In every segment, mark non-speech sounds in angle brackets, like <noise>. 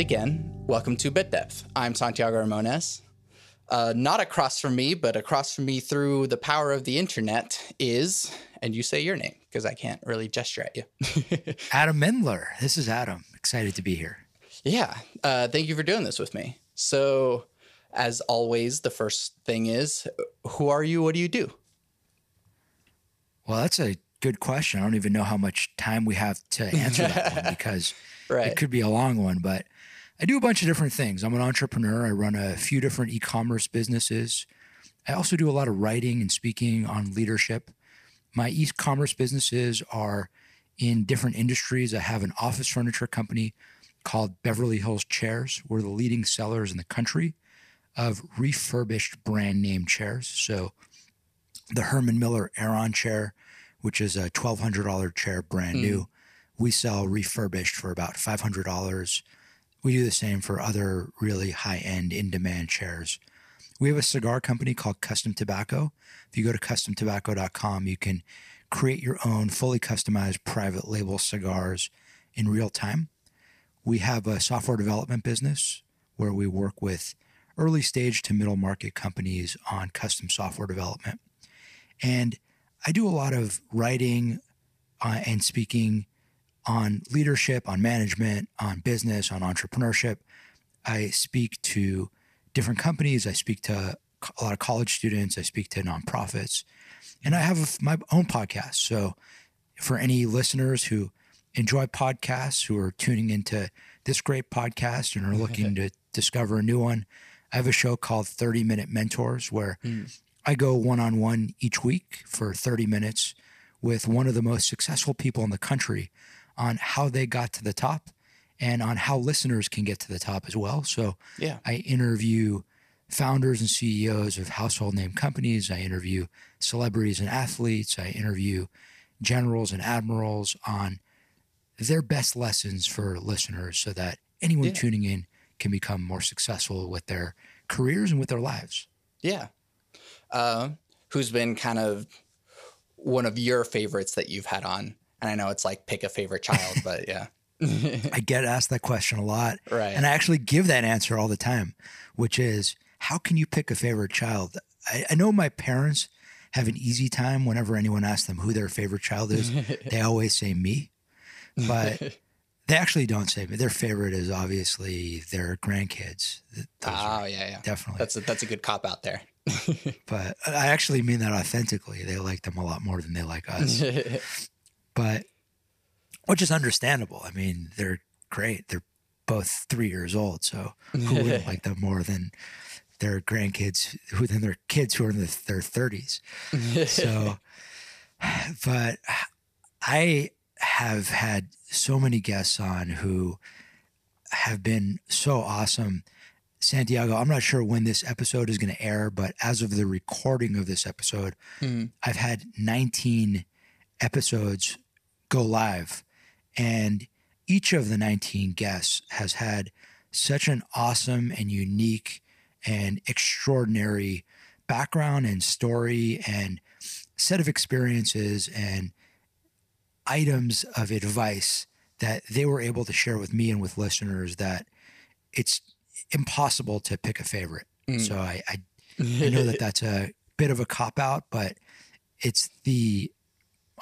And again, welcome to Bit Depth. I'm Santiago Ramones. Uh, not across from me, but across from me through the power of the internet is, and you say your name because I can't really gesture at you. <laughs> Adam Mendler. This is Adam. Excited to be here. Yeah. Uh, thank you for doing this with me. So, as always, the first thing is who are you? What do you do? Well, that's a good question. I don't even know how much time we have to answer that one <laughs> because Right. it could be a long one, but I do a bunch of different things. I'm an entrepreneur. I run a few different e commerce businesses. I also do a lot of writing and speaking on leadership. My e commerce businesses are in different industries. I have an office furniture company called Beverly Hills Chairs. We're the leading sellers in the country of refurbished brand name chairs. So the Herman Miller Aeron chair, which is a $1,200 chair brand Mm. new, we sell refurbished for about $500. We do the same for other really high end, in demand chairs. We have a cigar company called Custom Tobacco. If you go to customtobacco.com, you can create your own fully customized private label cigars in real time. We have a software development business where we work with early stage to middle market companies on custom software development. And I do a lot of writing uh, and speaking on leadership, on management, on business, on entrepreneurship. I speak to different companies. I speak to a lot of college students. I speak to nonprofits. And I have my own podcast. So for any listeners who enjoy podcasts, who are tuning into this great podcast and are looking <laughs> to discover a new one, I have a show called 30 Minute Mentors where hmm. I go one on one each week for 30 minutes with one of the most successful people in the country on how they got to the top and on how listeners can get to the top as well. So Yeah. I interview founders and CEOs of household name companies. I interview celebrities and athletes. I interview generals and admirals on their best lessons for listeners so that anyone Yeah. tuning in can become more successful with their careers and with their lives. Yeah. Uh, who's been kind of one of your favorites that you've had on? And I know it's like pick a favorite child, <laughs> but yeah. I get asked that question a lot. Right. And I actually give that answer all the time, which is how can you pick a favorite child? I, I know my parents have an easy time whenever anyone asks them who their favorite child is. <laughs> they always say me, but <laughs> they actually don't say me. Their favorite is obviously their grandkids. Those Oh, yeah, yeah. definitely. That's a, that's a good cop out there. but I actually mean that authentically. They like them a lot more than they like us. But which is understandable. I mean, they're great. They're both three years old, so who wouldn't <laughs> like them more than their grandkids, who than their kids who are in the, their thirties? So, <laughs> but I have had so many guests on who have been so awesome. Santiago, I'm not sure when this episode is going to air, but as of the recording of this episode, Mm. I've had 19 episodes go live, and each of the 19 guests has had such an awesome and unique and extraordinary background and story and set of experiences and items of advice that they were able to share with me and with listeners that it's impossible to pick a favorite. Mm. So I, I I know that <laughs> that's a bit of a cop out, but it's the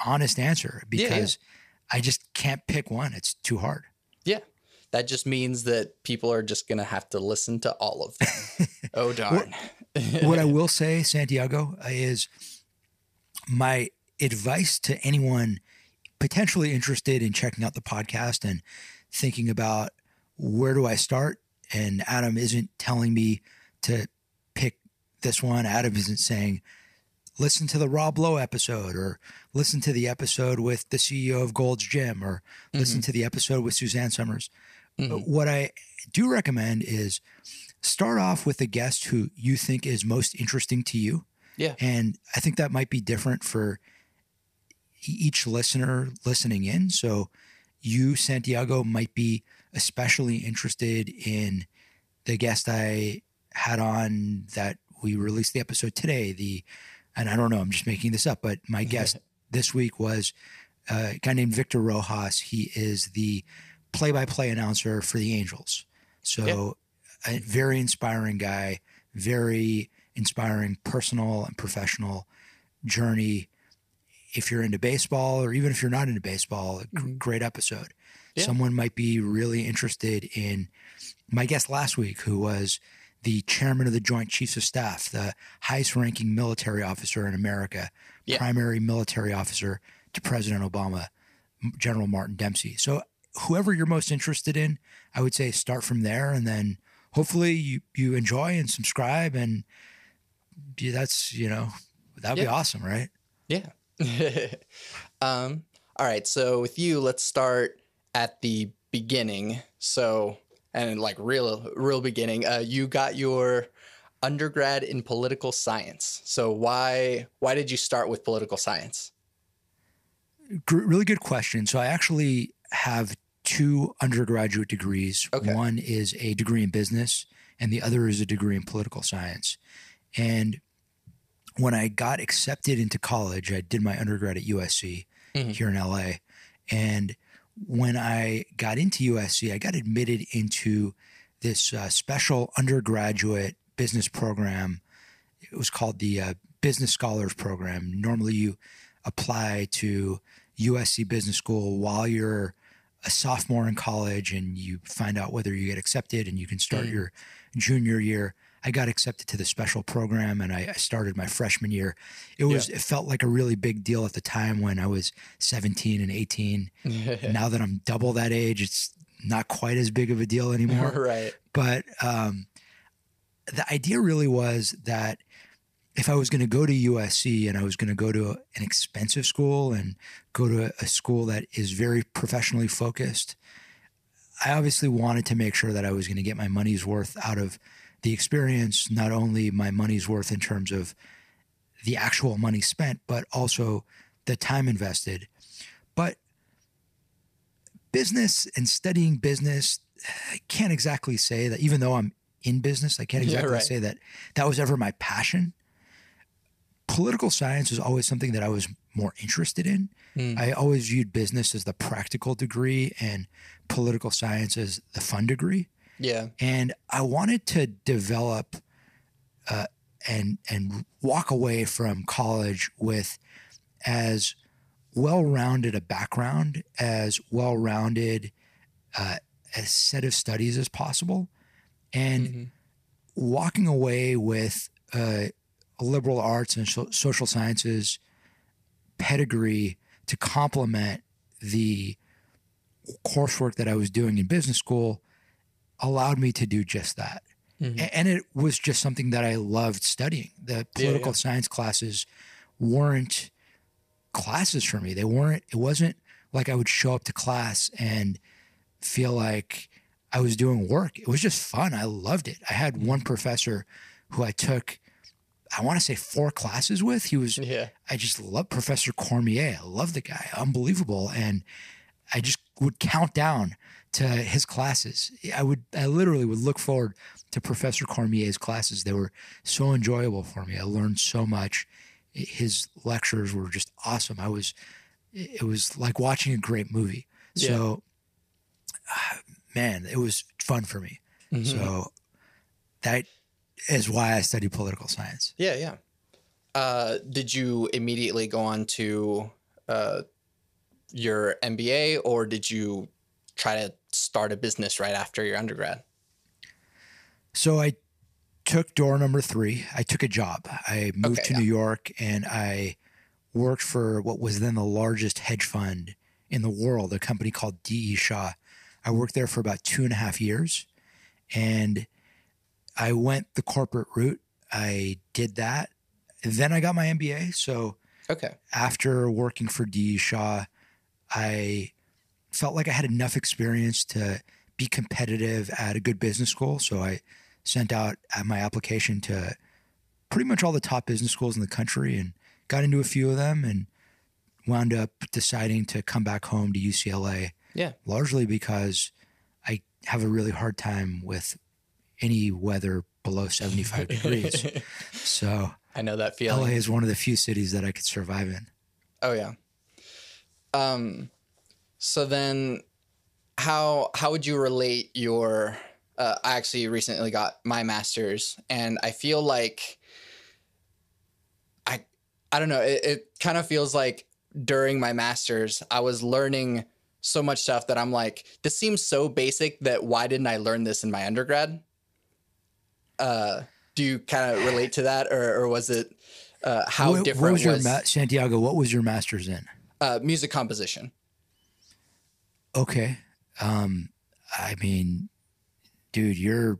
honest answer Yeah, yeah. because I just can't pick one. It's too hard. yeah. That just means that people are just going to have to listen to all of them. <laughs> oh, darn. what I will say, Santiago, is my advice to anyone potentially interested in checking out the podcast and thinking about where do I start. And Adam isn't telling me to pick this one. Adam isn't saying, listen to the Rob Lowe episode or listen to the episode with the CEO of Gold's Gym or listen to the episode with Suzanne Somers. Mhm. What I do recommend is start off with a guest who you think is most interesting to you. Yeah. And I think that might be different for each listener listening in. So you, Santiago, might be especially interested in the guest I had on that we released the episode today. The and I don't know, I'm just making this up, but my <laughs> guest this week was uh, a guy named Victor Rojas. He is the play-by-play announcer for the Angels. So, a very inspiring guy, very inspiring personal and professional journey. If you're into baseball, or even if you're not into baseball, Mhm. great episode. Yeah. Someone might be really interested in my guest last week, who was the chairman of the Joint Chiefs of Staff, the highest ranking military officer in America, Yeah. primary military officer to President Obama, General Martin Dempsey. So, whoever you're most interested in, I would say start from there and then hopefully you, you enjoy and subscribe. And yeah, that's, you know, that'd be awesome, right? Yeah. <laughs> um, all right. So with you, let's start at the beginning. So and like real, real beginning. Uh, you got your undergrad in political science. So why why did you start with political science? Really good question. So, I actually have two undergraduate degrees. Okay. One is a degree in business, and the other is a degree in political science. And when I got accepted into college, I did my undergrad at USC Mhm. here in LA. And when I got into USC, I got admitted into this uh, special undergraduate business program. It was called the uh, Business Scholars Program. Normally, you apply to USC Business School while you're a sophomore in college and you find out whether you get accepted and you can start Mm. your junior year. I got accepted to the special program and I, I started my freshman year. It was it felt like a really big deal at the time when I was 17 and 18. <laughs> now that I'm double that age, it's not quite as big of a deal anymore <laughs> right. but um, the idea really was that if I was going to go to USC and I was going to go to an expensive school and go to a school that is very professionally focused, I obviously wanted to make sure that I was going to get my money's worth out of the experience, not only my money's worth in terms of the actual money spent, but also the time invested. But business and studying business, I can't exactly say that, even though I'm in business, I can't Yeah, exactly right. say that that was ever my passion. Political science is always something that I was more interested in. Hmm. I always viewed business as the practical degree and political science as the fun degree Yeah. and I wanted to develop uh, and and walk away from college with as well-rounded a background, as well-rounded uh, a set of studies as possible, and Mhm. walking away with uh, a liberal arts and so- social sciences pedigree to complement the coursework that I was doing in business school allowed me to do just that. Mhm. And it was just something that I loved studying. The political yeah. science classes weren't classes for me. They weren't, it wasn't like I would show up to class and feel like I was doing work. It was just fun. I loved it. I had one professor who I took, I want to say four classes with. He was Yeah. I just love Professor Cormier. I love the guy, unbelievable. And I just would count down to his classes. I would, I literally would look forward to Professor Cormier's classes. They were so enjoyable for me. I learned so much. His lectures were just awesome. I was, it was like watching a great movie. So, ah, man, it was fun for me. Mhm. So that is why I study political science. Yeah, yeah. Uh, did you immediately go on to uh, your MBA, or did you try to start a business right after your undergrad? So I took door number three. I took a job. I moved Okay, to yeah. New York and I worked for what was then the largest hedge fund in the world, a company called D.E. Shaw. I worked there for about two and a half years and I went the corporate route. I did that. Then I got my MBA. So Okay. after working for D. Shaw, I felt like I had enough experience to be competitive at a good business school. So I sent out uh, my application to pretty much all the top business schools in the country and got into a few of them and wound up deciding to come back home to UCLA. Yeah. Largely because I have a really hard time with any weather below 75 <laughs> degrees. So I know that feeling. LA is one of the few cities that I could survive in. Oh yeah. Um so then how how would you relate your? Uh, I actually recently got my master's, and I feel like I I don't know. It, it kind of feels like during my master's, I was learning so much stuff that I'm like, this seems so basic that why didn't I learn this in my undergrad? Uh, do you kind of relate to that, or, or was it uh, how what, different what was your was ma- Santiago? What was your master's in? uh, music composition? Okay. Um, I mean, dude, you're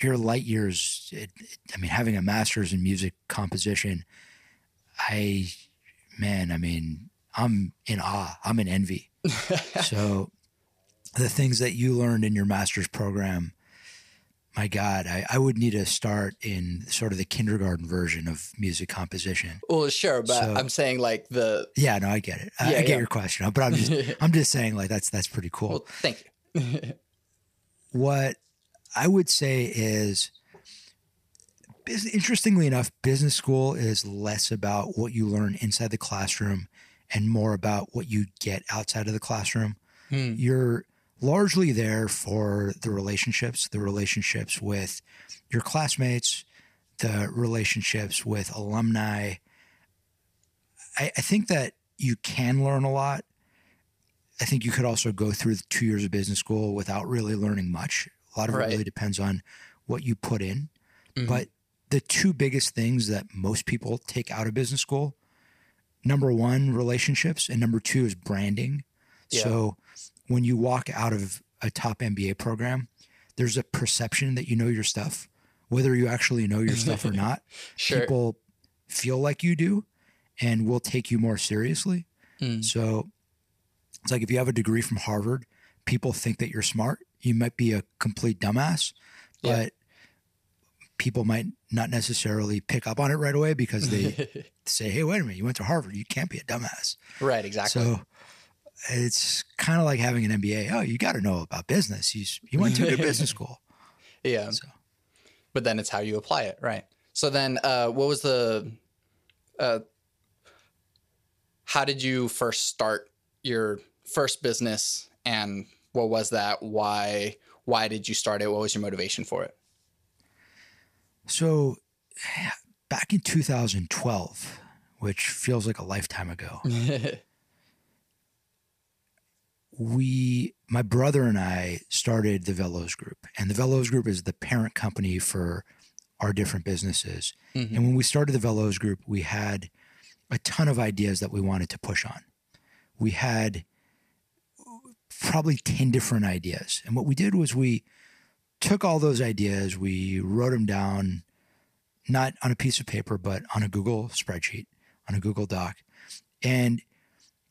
you're light years. It, it- I mean, having a master's in music composition, I, man, I mean, I'm in awe. I'm in envy. <laughs> so, the things that you learned in your master's program, my God, I, I would need to start in sort of the kindergarten version of music composition. Well, sure, but So- I'm saying like the Yeah, no, I get it. I, Yeah, I get yeah. your question, but I'm just, <laughs> I'm just saying, like that's that's pretty cool. well, thank you. <laughs> what I would say is, interestingly enough, business school is less about what you learn inside the classroom and more about what you get outside of the classroom. Hmm. You're largely there for the relationships, the relationships with your classmates, the relationships with alumni. I, I think that you can learn a lot. I think you could also go through the two years of business school without really learning much. A lot of Right. it really depends on what you put in. Mhm. But the two biggest things that most people take out of business school number one, relationships, and number two is branding. Yeah. So when you walk out of a top MBA program, there's a perception that you know your stuff, whether you actually know your stuff or <laughs> not. Sure. People feel like you do and will take you more seriously. Mm. So it's like if you have a degree from Harvard, people think that you're smart. You might be a complete dumbass, Yeah. but people might not necessarily pick up on it right away because they <laughs> say, "Hey, wait a minute, you went to Harvard. You can't be a dumbass." right, exactly. So it's kind of like having an MBA. Oh, you got to know about business. You you went to a business <laughs> school. yeah. So But then it's how you apply it, right? So then, uh, what was the? Uh, how did you first start your first business, and what was that? Why? Why did you start it? What was your motivation for it? so back in 2012, which feels like a lifetime ago. <laughs> we my brother and I started the Veloz Group, and the Veloz Group is the parent company for our different businesses. Mhm. And when we started the Veloz Group, we had a ton of ideas that we wanted to push on. We had probably 10 different ideas. And what we did was we took all those ideas, we wrote them down, not on a piece of paper, but on a Google spreadsheet, on a Google Doc. And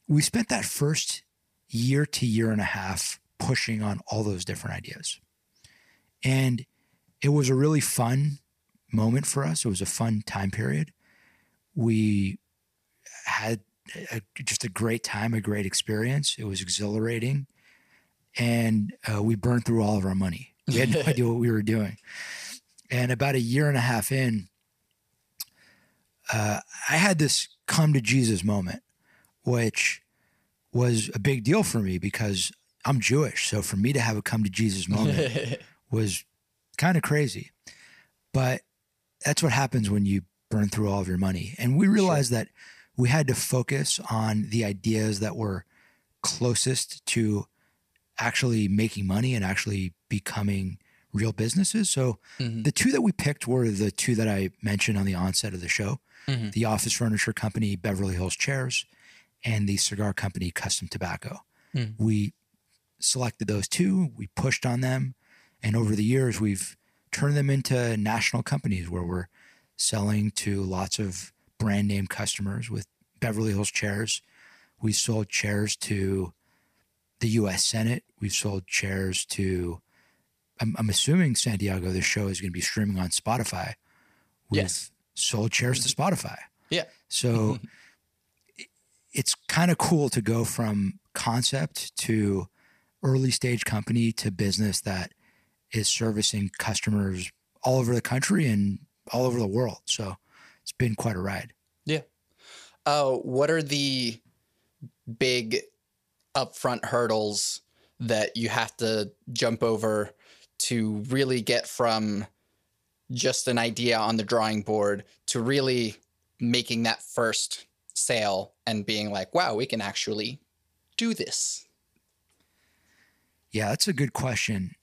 we spent that first year to year and a half pushing on all those different ideas. And it was a really fun moment for us. It was a fun time period. We had a, just a great time, a great experience. It was exhilarating. And uh, we burned through all of our money. We had no <laughs> idea what we were doing. And about a year and a half in, uh, I had this come to Jesus moment, which was a big deal for me because I'm Jewish. So for me to have a come to Jesus <laughs> moment was kind of crazy. But that's what happens when you burn through all of your money. And we realized that we had to focus on the ideas that were closest to actually making money and actually becoming real businesses. So Mhm. the two that we picked were the two that I mentioned on the onset of the show Mhm. the office furniture company Beverly Hills Chairs and the cigar company Custom Tobacco. Mm. We selected those two, we pushed on them, and over the years, we've turned them into national companies where we're selling to lots of brand name customers with Beverly Hills Chairs. We sold chairs to the US Senate. We've sold chairs to, I'm, I'm assuming Santiago, this show is going to be streaming on Spotify. We've Yes. sold chairs to Spotify. Yeah. So <laughs> it's kind of cool to go from concept to early stage company to business that is servicing customers all over the country and all over the world. So it's been quite a ride. Yeah. Uh, what are the big upfront hurdles that you have to jump over to really get from just an idea on the drawing board to really making that first sale and being like, wow, we can actually do this? Yeah, that's a good question.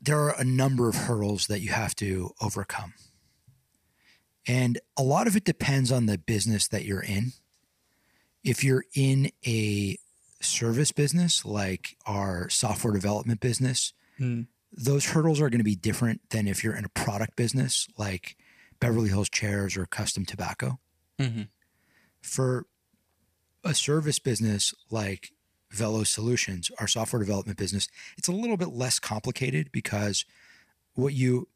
There are a number of hurdles that you have to overcome. And a lot of it depends on the business that you're in. If you're in a service business like our software development business, mm. those hurdles are going to be different than if you're in a product business like Beverly Hills Chairs or Custom Tobacco. Mm-hmm. For a service business like Veloz Solutions, our software development business, it's a little bit less complicated because what you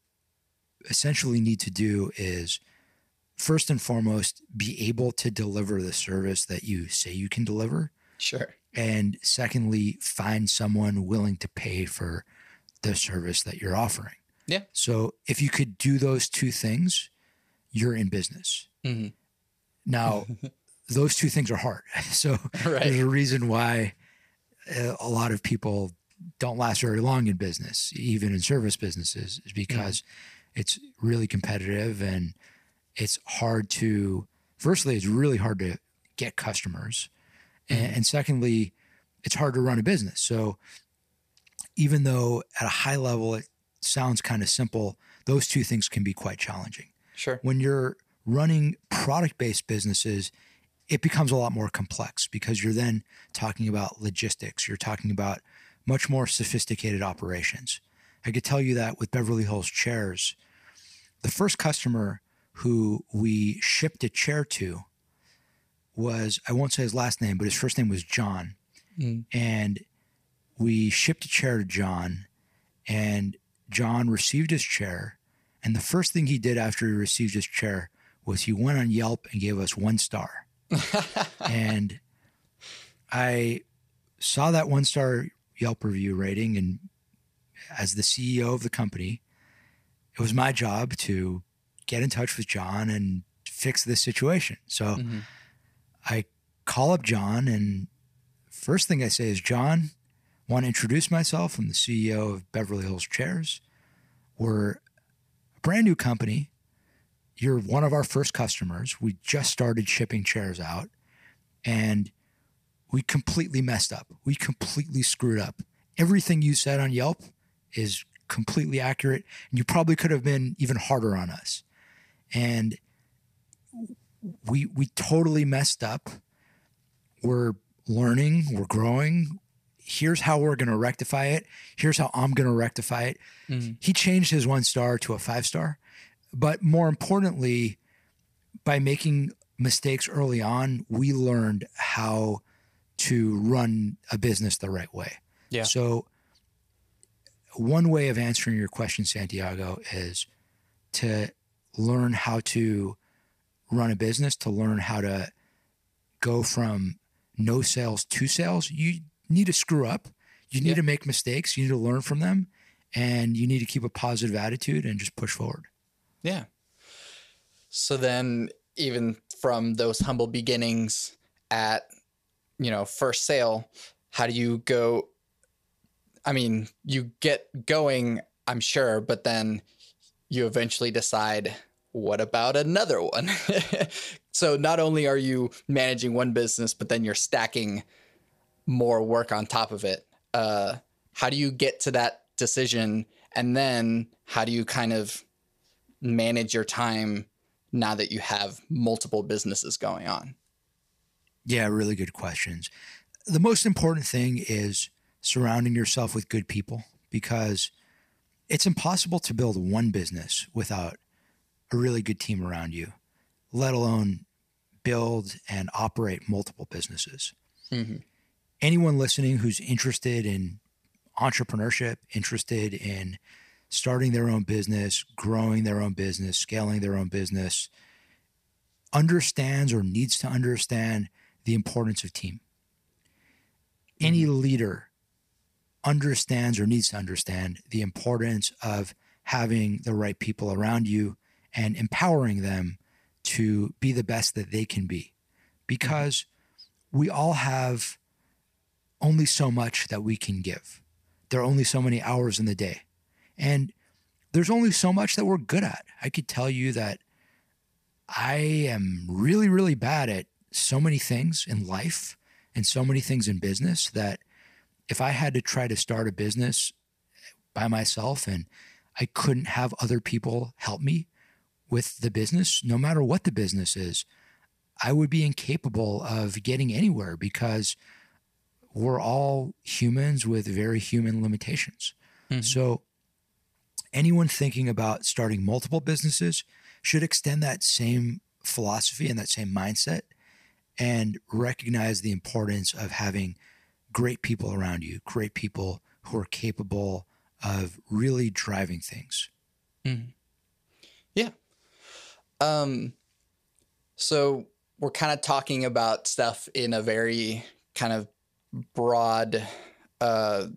essentially need to do is first and foremost be able to deliver the service that you say you can deliver. Sure. And secondly, find someone willing to pay for the service that you're offering. Yeah. So if you could do those two things, you're in business. Mm-hmm. Now, <laughs> those two things are hard. <laughs> So right. there's a reason why uh, a lot of people don't last very long in business, even in service businesses, is because mm-hmm. it's really competitive and it's hard to. Firstly, it's really hard to get customers, mm-hmm. and, and secondly, it's hard to run a business. So even though at a high level it sounds kind of simple, those two things can be quite challenging. Sure. When you're running product based businesses, it becomes a lot more complex because you're then talking about logistics, you're talking about much more sophisticated operations. I could tell you that with Beverly Hills Chairs, the first customer who we shipped a chair to was, I won't say his last name, but his first name was John. Mm. And we shipped a chair to John, and John received his chair. And the first thing he did after he received his chair was he went on Yelp and gave us one star. <laughs> and I saw that one star Yelp review rating. And as the CEO of the company, it was my job to get in touch with John and fix this situation. So mm-hmm. I call up John, and first thing I say is, John, I want to introduce myself. I'm the CEO of Beverly Hills Chairs. We're a brand new company you're one of our first customers. We just started shipping chairs out and we completely messed up. We completely screwed up. Everything you said on Yelp is completely accurate. And you probably could have been even harder on us. And we we totally messed up. We're learning, we're growing. Here's how we're going to rectify it. Here's how I'm going to rectify it. Mm-hmm. He changed his one star to a five star but more importantly, by making mistakes early on, we learned how to run a business the right way. Yeah. So, one way of answering your question, Santiago, is to learn how to run a business, to learn how to go from no sales to sales. You need to screw up. You need yeah. to make mistakes. You need to learn from them. And you need to keep a positive attitude and just push forward. Yeah. So then, even from those humble beginnings at, you know, first sale, how do you go? I mean, you get going, I'm sure, but then you eventually decide, what about another one? <laughs> so not only are you managing one business, but then you're stacking more work on top of it. Uh, how do you get to that decision? And then how do you kind of manage your time now that you have multiple businesses going on? Yeah, really good questions. The most important thing is surrounding yourself with good people because it's impossible to build one business without a really good team around you, let alone build and operate multiple businesses. Mm-hmm. Anyone listening who's interested in entrepreneurship, interested in starting their own business, growing their own business, scaling their own business, understands or needs to understand the importance of team. Any mm-hmm. leader understands or needs to understand the importance of having the right people around you and empowering them to be the best that they can be. Because we all have only so much that we can give. There are only so many hours in the day. And there's only so much that we're good at. I could tell you that I am really, really bad at so many things in life and so many things in business that if I had to try to start a business by myself and I couldn't have other people help me with the business, no matter what the business is, I would be incapable of getting anywhere because we're all humans with very human limitations. Mm-hmm. So, anyone thinking about starting multiple businesses should extend that same philosophy and that same mindset and recognize the importance of having great people around you, great people who are capable of really driving things. Mm-hmm. Yeah. Um, so we're kind of talking about stuff in a very kind of broad uh,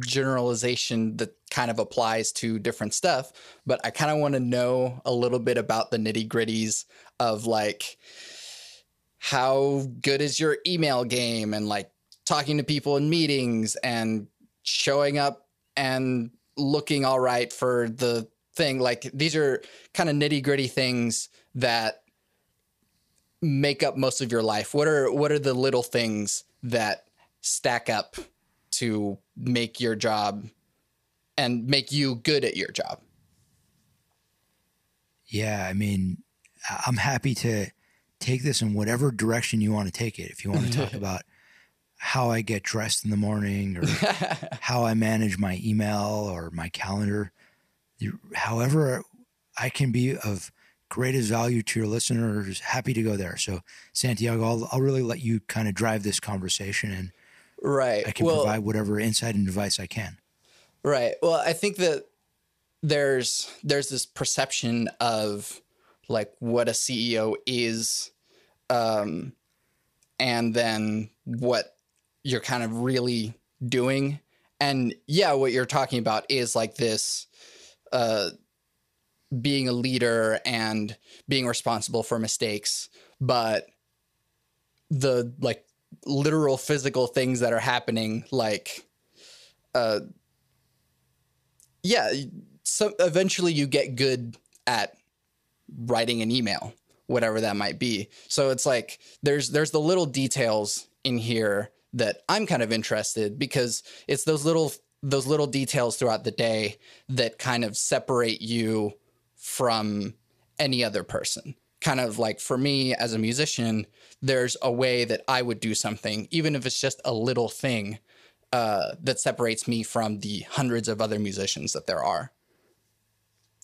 generalization that kind of applies to different stuff. But I kind of want to know a little bit about the nitty gritties of like how good is your email game and like talking to people in meetings and showing up and looking all right for the thing. Like these are kind of nitty gritty things that make up most of your life. What are what are the little things that stack up to make your job and make you good at your job? Yeah, I mean, I'm happy to take this in whatever direction you want to take it. If you want to talk <laughs> about how I get dressed in the morning or <laughs> how I manage my email or my calendar. However, I can be of greatest value to your listeners, happy to go there. So, Santiago, I'll, I'll really let you kind of drive this conversation and right. I can well, provide whatever insight and advice I can. Right. Well, I think that there's there's this perception of like what a CEO is um and then what you're kind of really doing. And yeah, what you're talking about is like this uh, being a leader and being responsible for mistakes, but the like literal physical things that are happening, like, uh, yeah, so eventually you get good at writing an email, whatever that might be. So it's like there's there's the little details in here that I'm kind of interested because it's those little those little details throughout the day that kind of separate you from any other person. Kind of like for me as a musician, there's a way that I would do something, even if it's just a little thing uh, that separates me from the hundreds of other musicians that there are.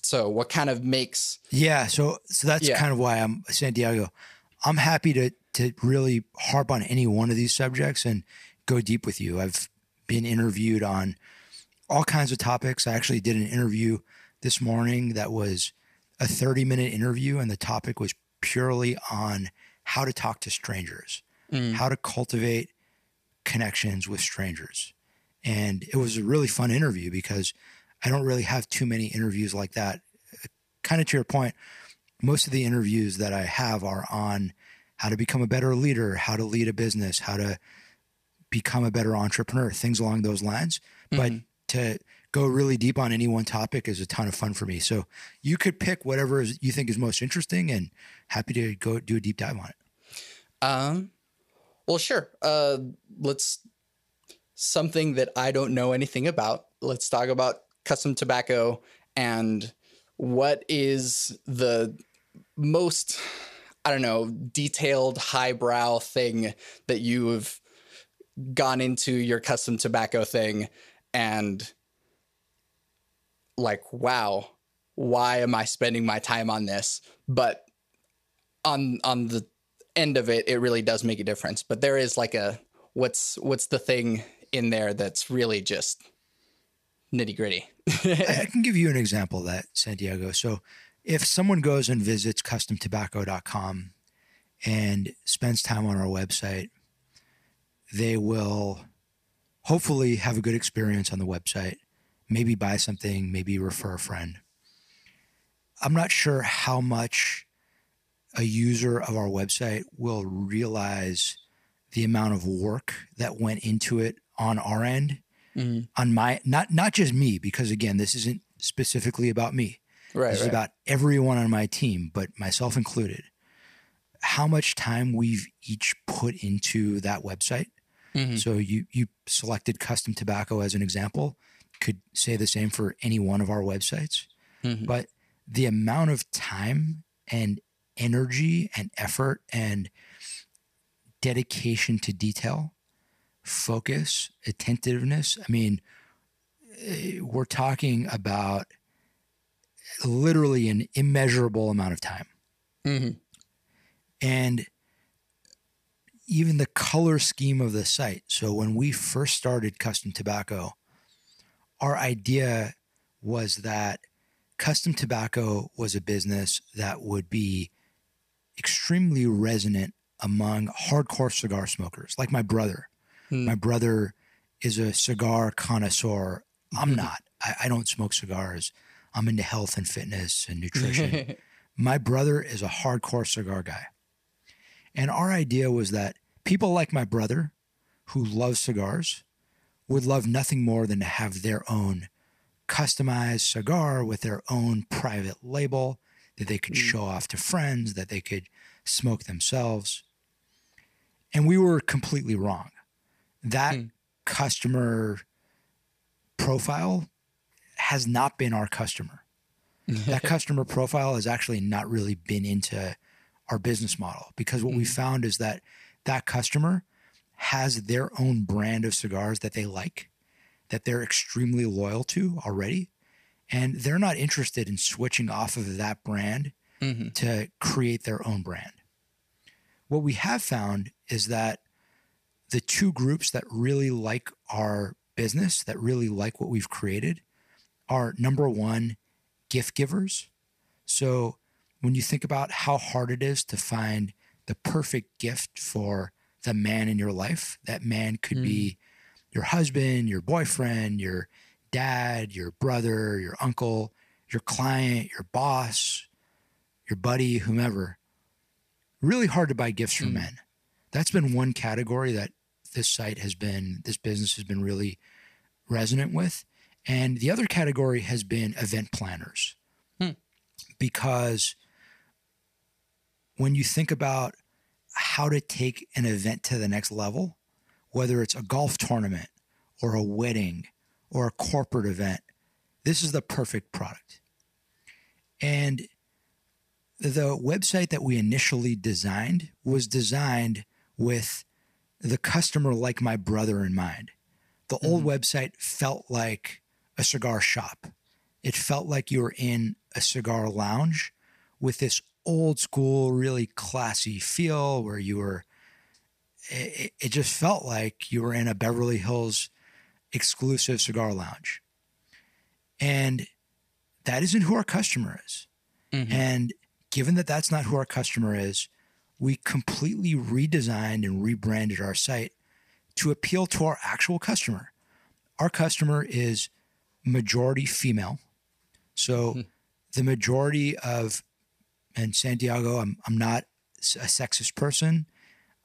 So, what kind of makes? Yeah, so so that's yeah. kind of why I'm Santiago. I'm happy to to really harp on any one of these subjects and go deep with you. I've been interviewed on all kinds of topics. I actually did an interview this morning that was a 30 minute interview, and the topic was purely on how to talk to strangers, mm. how to cultivate connections with strangers. And it was a really fun interview because I don't really have too many interviews like that. Kind of to your point, most of the interviews that I have are on how to become a better leader, how to lead a business, how to become a better entrepreneur, things along those lines. Mm-hmm. But to go really deep on any one topic is a ton of fun for me. So you could pick whatever you think is most interesting and happy to go do a deep dive on it. Um, well, sure. Uh, let's something that I don't know anything about. Let's talk about custom tobacco and what is the most I don't know, detailed highbrow thing that you have gone into your custom tobacco thing and like, wow, why am I spending my time on this? But on on the end of it, it really does make a difference. But there is like a what's what's the thing in there that's really just nitty gritty. I can give you an example of that, Santiago. So if someone goes and visits customtobacco.com and spends time on our website, they will hopefully have a good experience on the website, maybe buy something, maybe refer a friend. I'm not sure how much a user of our website will realize the amount of work that went into it on our end, Mhm. on my not not just me, because again, this isn't specifically about me. Right. This is about everyone on my team, but myself included. How much time we've each put into that website. Mhm. So you you selected custom tobacco as an example. Could say the same for any one of our websites. Mhm. But the amount of time and energy and effort and dedication to detail, focus, attentiveness. I mean, eh, we're talking about literally an immeasurable amount of time. Mhm. And even the color scheme of the site. So when we first started Custom Tobacco, our idea was that Custom Tobacco was a business that would be extremely resonant among hardcore cigar smokers, like my brother. Hmm. My brother is a cigar connoisseur. I'm Mhm. not. I, I don't smoke cigars. I'm into health and fitness and nutrition <laughs> my brother is a hardcore cigar guy. And our idea was that people like my brother who love cigars would love nothing more than to have their own customized cigar with their own private label that they could Mm. show off to friends, that they could smoke themselves. And we were completely wrong. That Mm. customer profile has not been our customer that <laughs> customer profile has actually not really been into our business model because what we Mhm. found is that that customer has their own brand of cigars that they like that they're extremely loyal to already and they're not interested in switching off of that brand Mhm. to create their own brand what we have found is that the two groups that really like our business that really like what we've created are number one gift givers. So when you think about how hard it is to find the perfect gift for the man in your life, that man could be your husband, your boyfriend, your dad, your brother, your uncle, your client, your boss, your buddy, whomever. Really hard to buy gifts for Mm. men. That's been one category that this site has been, this business has been really resonant with. And the other category has been event planners. Hmm. Because when you think about how to take an event to the next level, whether it's a golf tournament or a wedding or a corporate event, this is the perfect product. And the website that we initially designed was designed with the customer like my brother in mind. The old mm-hmm. website felt like a cigar shop. It felt like you were in a cigar lounge with this old school, really classy feel where you were, it, it just felt like you were in a Beverly Hills exclusive cigar lounge. And that isn't who our customer is. Mhm. And given that that's not who our customer is, we completely redesigned and rebranded our site to appeal to our actual customer. Our customer is majority female. So Hmm. the majority of, and Santiago, I'm, I'm not a sexist person.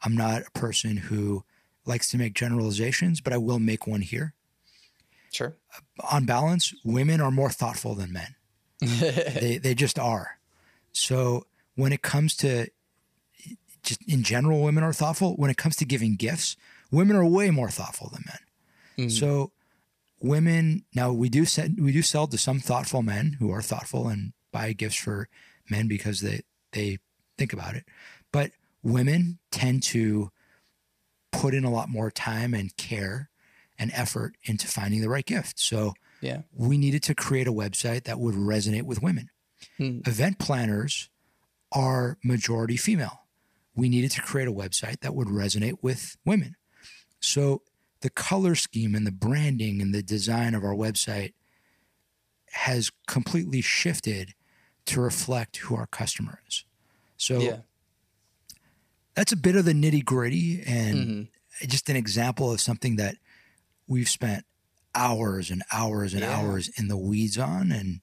I'm not a person who likes to make generalizations, but I will make one here. Sure. On balance, women are more thoughtful than men <laughs> they they just are. So when it comes to just in general, women are thoughtful. When it comes to giving gifts, women are way more thoughtful than men. Mhm. So women now we do send, we do sell to some thoughtful men who are thoughtful and buy gifts for men because they they think about it. But women tend to put in a lot more time and care and effort into finding the right gift. So yeah. we needed to create a website that would resonate with women. Hmm. Event planners are majority female. We needed to create a website that would resonate with women. So the color scheme and the branding and the design of our website has completely shifted to reflect who our customer is. So yeah. that's a bit of the nitty gritty and Mhm. just an example of something that we've spent hours and hours and Yeah. hours in the weeds on and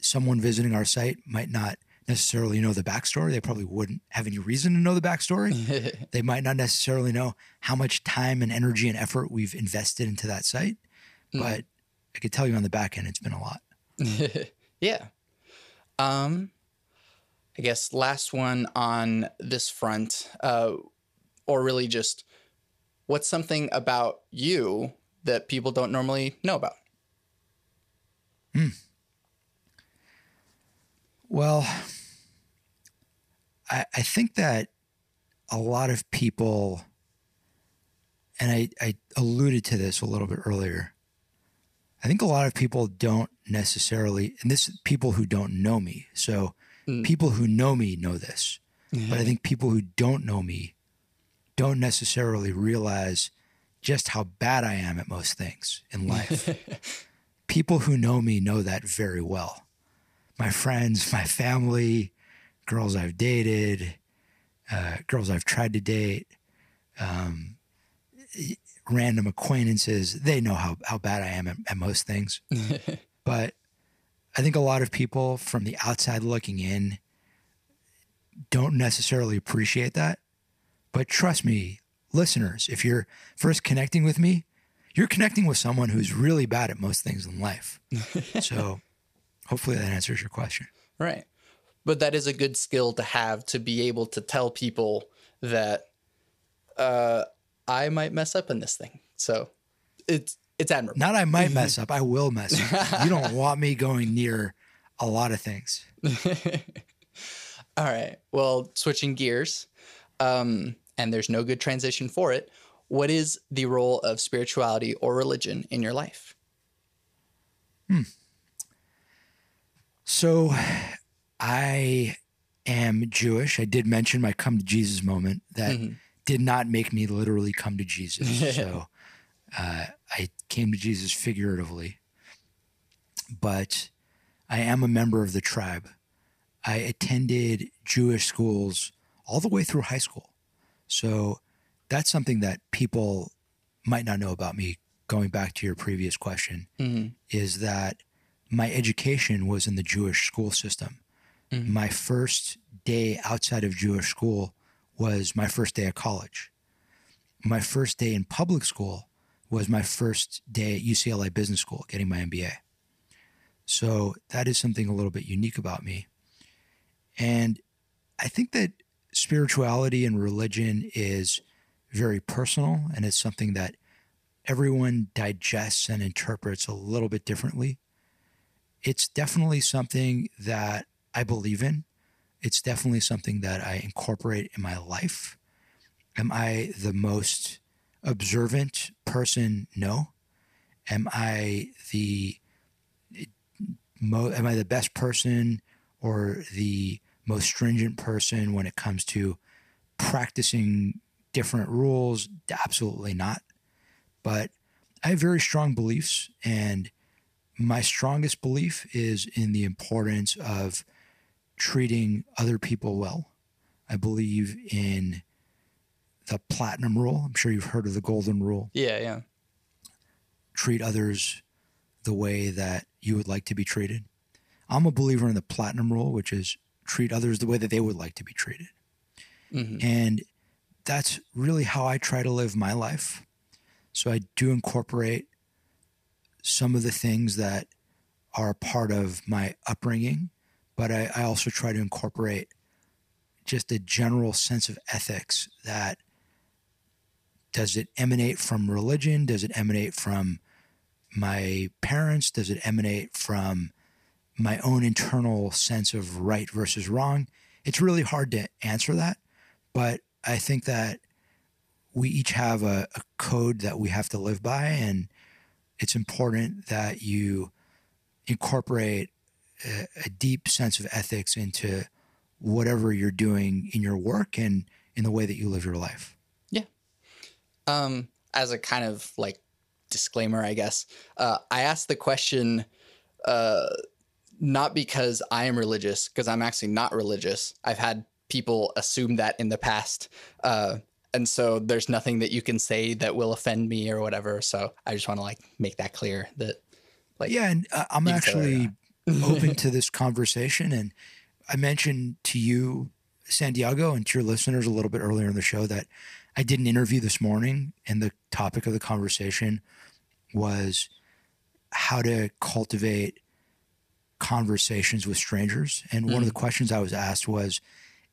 someone visiting our site might not necessarily know the backstory. They probably wouldn't have any reason to know the backstory. <laughs> they might not necessarily know how much time and energy and effort we've invested into that site. Mm. But I could tell you on the back end, it's been a lot. <laughs> yeah. Um, I guess last one on this front, uh, or really just what's something about you that people don't normally know about? Well, I, I think that a lot of people, and I, I alluded to this a little bit earlier. I think a lot of people don't necessarily, and this people who don't know me. So Mm. people who know me know this, but I think people who don't know me don't necessarily realize just how bad I am at most things in life. <laughs> people who know me know that very well. My friends, my family, girls I've dated, uh, girls I've tried to date, um, random acquaintances, they know how, how bad I am at, at most things. <laughs> but I think a lot of people from the outside looking in don't necessarily appreciate that. But trust me, listeners, if you're first connecting with me, you're connecting with someone who's really bad at most things in life. <laughs> so hopefully that answers your question. Right. But that is a good skill to have to be able to tell people that uh, I might mess up in this thing. So it's it's admirable. Not I might mess <laughs> up, I will mess up. You don't <laughs> want me going near a lot of things. All right. Well, switching gears, um, and there's no good transition for it. What is the role of spirituality or religion in your life? Hmm. So I am Jewish. I did mention my come to Jesus moment that Mhm. Did not make me literally come to Jesus. <laughs> so uh, I came to Jesus figuratively. But I am a member of the tribe. I attended Jewish schools all the way through high school. So that's something that people might not know about me. Going back to your previous question, Mhm. is that my education was in the Jewish school system. Mhm. My first day outside of Jewish school was my first day at college. My first day in public school was my first day at UCLA Business School getting my MBA. So that is something a little bit unique about me. And I think that spirituality and religion is very personal and it's something that everyone digests and interprets a little bit differently. It's definitely something that I believe in. It's definitely something that I incorporate in my life. Am I the most observant person? No. Am I the mo- am I the best person or the most stringent person when it comes to practicing different rules? Absolutely not. But I have very strong beliefs, and my strongest belief is in the importance of treating other people well. I believe in the platinum rule. I'm sure you've heard of the golden rule. Yeah, yeah. Treat others the way that you would like to be treated. I'm a believer in the platinum rule, which is treat others the way that they would like to be treated. hmm And that's really how I try to live my life. So I do incorporate some of the things that are part of my upbringing, but I, I also try to incorporate just a general sense of ethics that does it emanate from religion? Does it emanate from my parents? Does it emanate from my own internal sense of right versus wrong? It's really hard to answer that, but I think that we each have a, a code that we have to live by, and it's important that you incorporate a, a deep sense of ethics into whatever you're doing in your work and in the way that you live your life. Yeah. Um, as a kind of like disclaimer, I guess, uh, I asked the question uh, not because I am religious, because I'm actually not religious. I've had people assume that in the past. Uh, and so there's nothing that you can say that will offend me or whatever. So I just want to like make that clear that like Yeah, and uh, I'm You can say actually. Open <laughs> to this conversation, and I mentioned to you, Santiago, and to your listeners a little bit earlier in the show that I did an interview this morning, and the topic of the conversation was how to cultivate conversations with strangers. And one of the mm. questions I was asked was,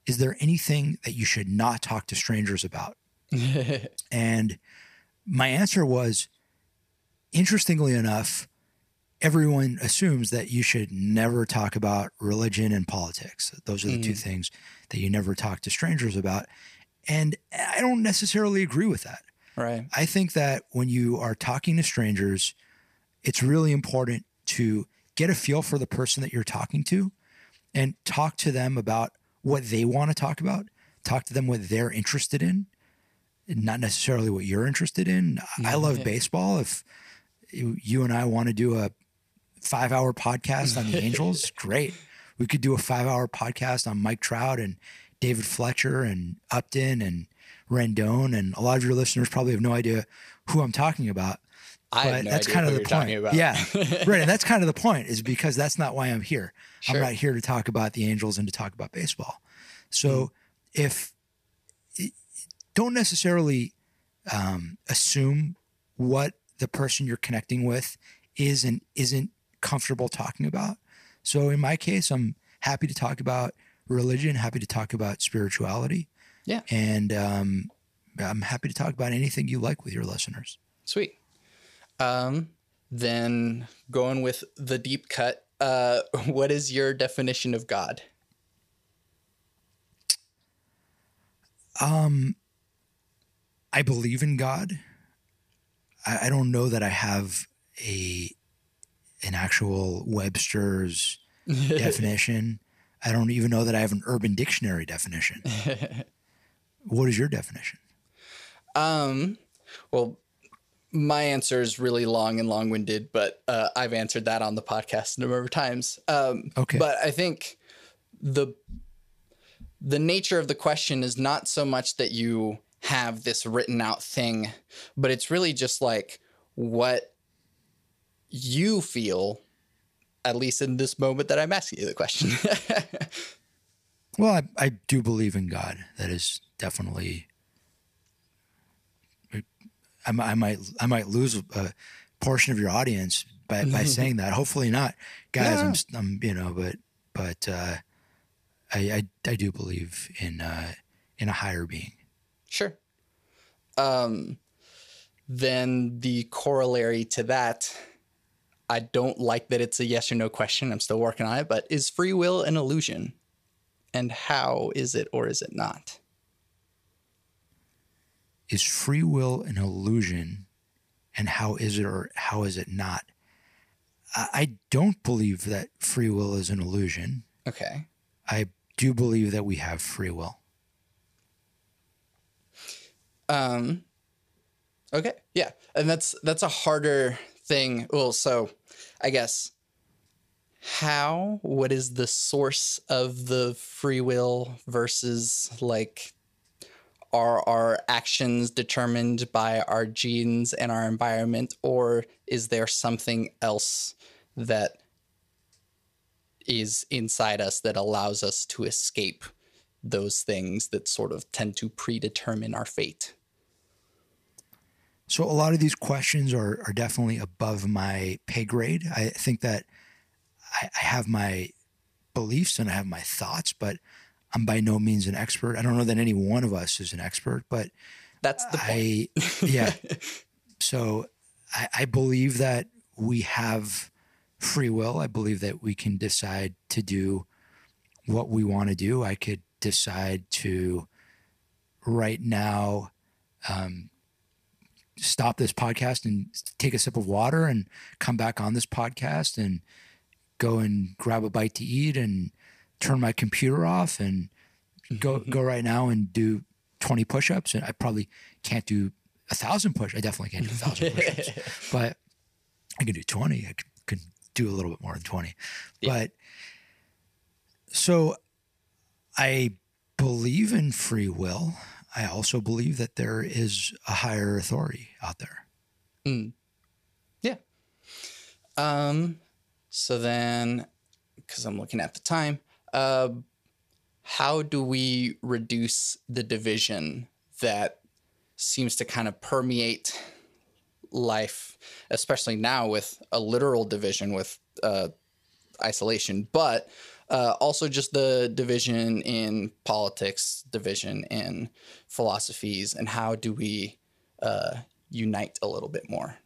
Is there anything that you should not talk to strangers about? <laughs> and my answer was, interestingly enough, everyone assumes that you should never talk about religion and politics. Those are the two mm. things that you never talk to strangers about. And I don't necessarily agree with that. right. I think that when you are talking to strangers, it's really important to get a feel for the person that you're talking to and talk to them about what they want to talk about. Talk to them what they're interested in, not necessarily what you're interested in. I mm-hmm. love baseball. If you you and I want to do a five hour podcast on the <laughs> Angels, great. We could do a five hour podcast on Mike Trout and David Fletcher and Upton and Rendon. And a lot of your listeners probably have no idea who I'm talking about. I no that's kind of the point. Yeah. <laughs> right. And that's kind of the point is because that's not why I'm here. Sure. I'm not here to talk about the Angels and to talk about baseball. So if don't necessarily um, assume what the person you're connecting with is and isn't comfortable talking about. So in my case, I'm happy to talk about religion, happy to talk about spirituality. Yeah. And um, I'm happy to talk about anything you like with your listeners. Sweet. Um, then going with the deep cut, uh, <laughs> what is your definition of God? Um, I believe in God. I, I don't know that I have a an actual Webster's <laughs> definition. I don't even know that I have an Urban Dictionary definition. what is your definition? Um, well, my answer is really long and long winded, but uh, I've answered that on the podcast a number of times. Um, Okay. But I think the the nature of the question is not so much that you have this written out thing, but it's really just like what you feel, at least in this moment that I'm asking you the question. <laughs> Well, I, I do believe in God. That is definitely. I, I might I might lose a portion of your audience by, by <laughs> saying that. Hopefully not, guys. I'm, s- I'm you know, but but uh, I, I I do believe in uh, in a higher being. Sure. Um, then the corollary to that, I don't like that it's a yes or no question. I'm still working on it, but is free will an illusion? And how is it or is it not? Is free will an illusion, and how is it or how is it not? I, I don't believe that free will is an illusion. Okay. I do believe that we have free will. Um okay. Yeah. And that's that's a harder thing. Well, so I guess how what is the source of the free will versus like are our actions determined by our genes and our environment or is there something else that is inside us that allows us to escape those things that sort of tend to predetermine our fate So a lot of these questions are, are definitely above my pay grade. I think that I, I have my beliefs and I have my thoughts, but I'm by no means an expert. I don't know that any one of us is an expert, but that's the point I, yeah. <laughs> So I, I believe that we have free will. I believe that we can decide to do what we want to do. I could decide to right now um, stop this podcast and take a sip of water and come back on this podcast and go and grab a bite to eat and turn my computer off and go <laughs> go right now and do 20 push-ups. And I probably can't do a thousand push I definitely can't do a thousand push-ups. <laughs> But I can do 20 I could do a little bit more than 20 but so I believe in free will I also believe that there is a higher authority out there Yeah. Um. So then, because I'm looking at the time, uh, how do we reduce the division that seems to kind of permeate life, especially now with a literal division with uh, isolation, but uh, also just the division in politics, division in philosophies, and how do we uh, unite a little bit more?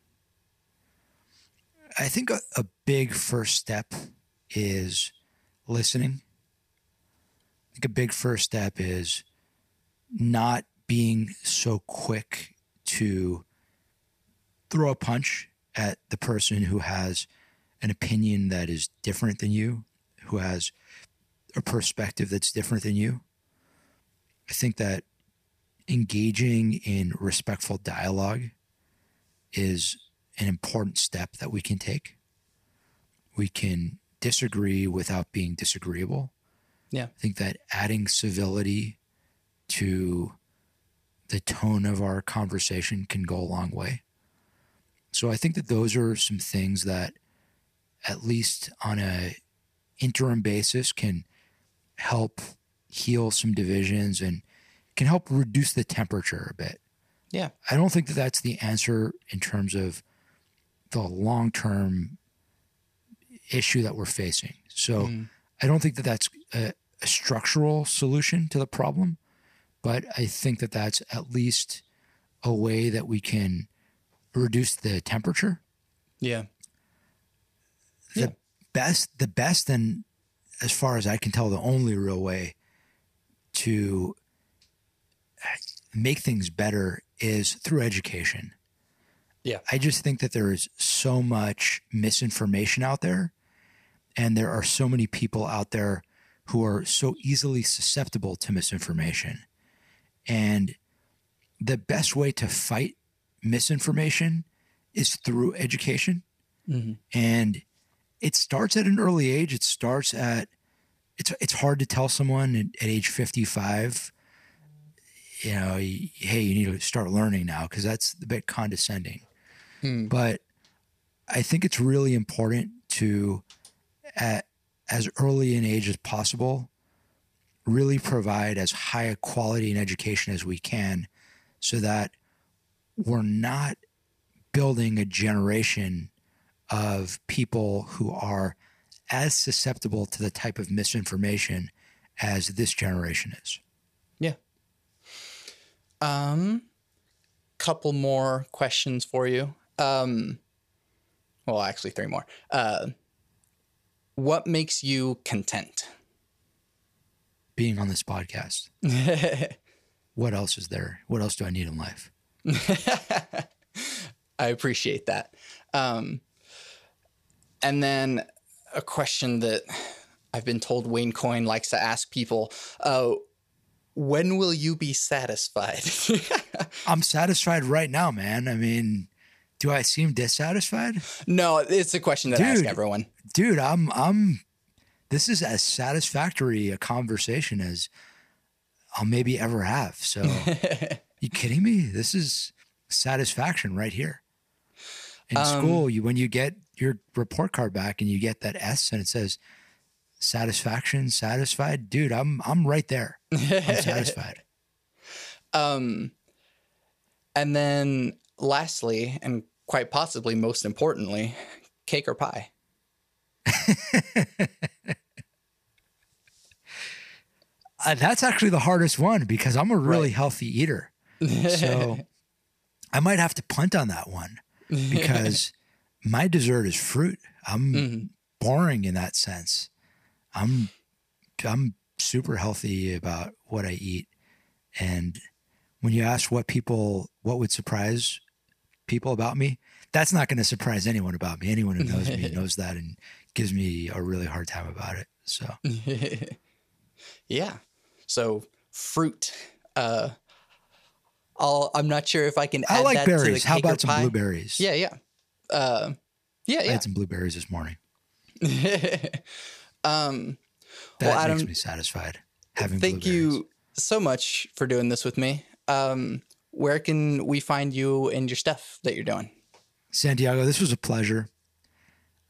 I think a, a big first step is listening. I think a big first step is not being so quick to throw a punch at the person who has an opinion that is different than you, who has a perspective that's different than you. I think that engaging in respectful dialogue is an important step that we can take. We can disagree without being disagreeable. Yeah. I think that adding civility to the tone of our conversation can go a long way. So I think that those are some things that at least on a interim basis can help heal some divisions and can help reduce the temperature a bit. Yeah. I don't think that that's the answer in terms of the long term issue that we're facing. So Mm. I don't think that that's a, a structural solution to the problem, but I think that that's at least a way that we can reduce the temperature. Yeah. Best, the best, and as far as I can tell, the only real way to make things better is through education. Yeah. I just think that there is so much misinformation out there, and there are so many people out there who are so easily susceptible to misinformation. And the best way to fight misinformation is through education. Mhm. And it starts at an early age. It starts at it's it's hard to tell someone at, at age 55 you know, hey, you need to start learning now because that's a bit condescending. Hmm. But I think it's really important to, at as early an age as possible, really provide as high a quality an education as we can so that we're not building a generation of people who are as susceptible to the type of misinformation as this generation is. Yeah. Um, couple more questions for you. Um, well, actually, three more. Uh, what makes you content? Being on this podcast, <laughs> what else is there? What else do I need in life? <laughs> I appreciate that. Um, and then a question that I've been told Wayne Coyne likes to ask people: uh, When will you be satisfied? <laughs> I'm satisfied right now, man. I mean, do I seem dissatisfied? no, it's a question that I ask everyone. Dude, I'm I'm this is as satisfactory a conversation as I'll maybe ever have. So <laughs> you kidding me? This is satisfaction right here. In Um, school, you when you get your report card back and you get that S and it says satisfaction, satisfied, dude, I'm I'm right there. I'm satisfied. <laughs> Um, and then lastly, and quite possibly most importantly, cake or pie. <laughs> Uh, that's actually the hardest one because I'm a really Right. healthy eater. <laughs> So I might have to punt on that one because my dessert is fruit. I'm Mhm. boring in that sense. I'm I'm super healthy about what I eat. And when you ask what people what would surprise people about me, that's not going to surprise anyone about me. Anyone who knows me <laughs> knows that and gives me a really hard time about it. So <laughs> yeah. So fruit. Uh, I'll, I'm not sure if I can. I add like that to the berries. How about some pie. blueberries? Yeah, yeah, uh, yeah, I yeah. had some blueberries this morning. <laughs> um, That Well, makes me satisfied. Having thank you so much for doing this with me. Um, where can we find you and your stuff that you're doing? Santiago, this was a pleasure.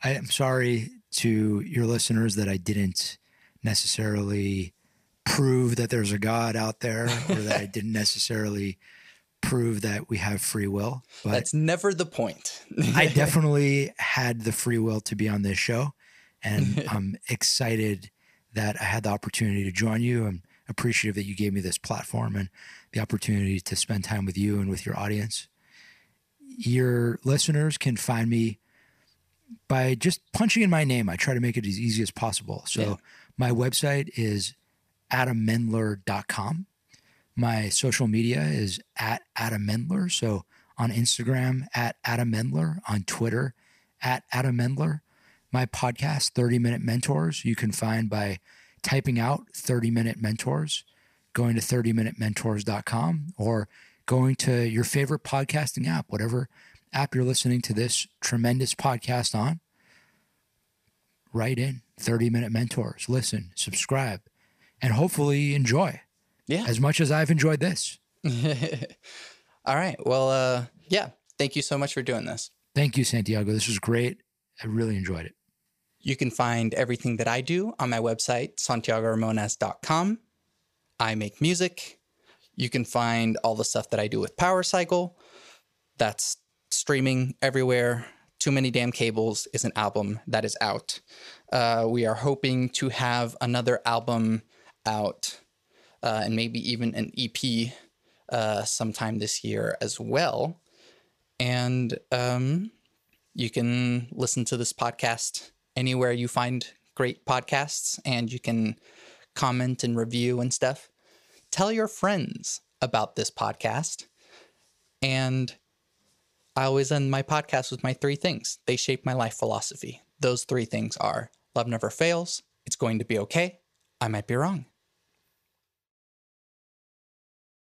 I am sorry to your listeners that I didn't necessarily prove that there's a God out there or that I <laughs> didn't necessarily prove that we have free will. But That's never the point. <laughs> I definitely had the free will to be on this show. And <laughs> I'm excited that I had the opportunity to join you. I'm appreciative that you gave me this platform and the opportunity to spend time with you and with your audience. Your listeners can find me by just punching in my name. I try to make it as easy as possible. So yeah. my website is adammendler.com. My social media is at Adam Mendler. So on Instagram, at Adam Mendler, on Twitter, at Adam Mendler. My podcast, 30 Minute Mentors, you can find by typing out 30 Minute Mentors, going to 30minutementors.com, or going to your favorite podcasting app, whatever app you're listening to this tremendous podcast on. Write in 30 Minute Mentors, listen, subscribe, and hopefully enjoy. Yeah. As much as I've enjoyed this. <laughs> All right. Well, uh, yeah. Thank you so much for doing this. Thank you, Santiago. This was great. I really enjoyed it. You can find everything that I do on my website, santiagoramones.com. I make music. You can find all the stuff that I do with Power Cycle. That's streaming everywhere. Too Many Damn Cables is an album that is out. Uh, we are hoping to have another album out uh, and maybe even an EP uh, sometime this year as well. And um, you can listen to this podcast anywhere you find great podcasts, and you can comment and review and stuff. Tell your friends about this podcast. And I always end my podcast with my three things. They shape my life philosophy. Those three things are love never fails, it's going to be okay, I might be wrong.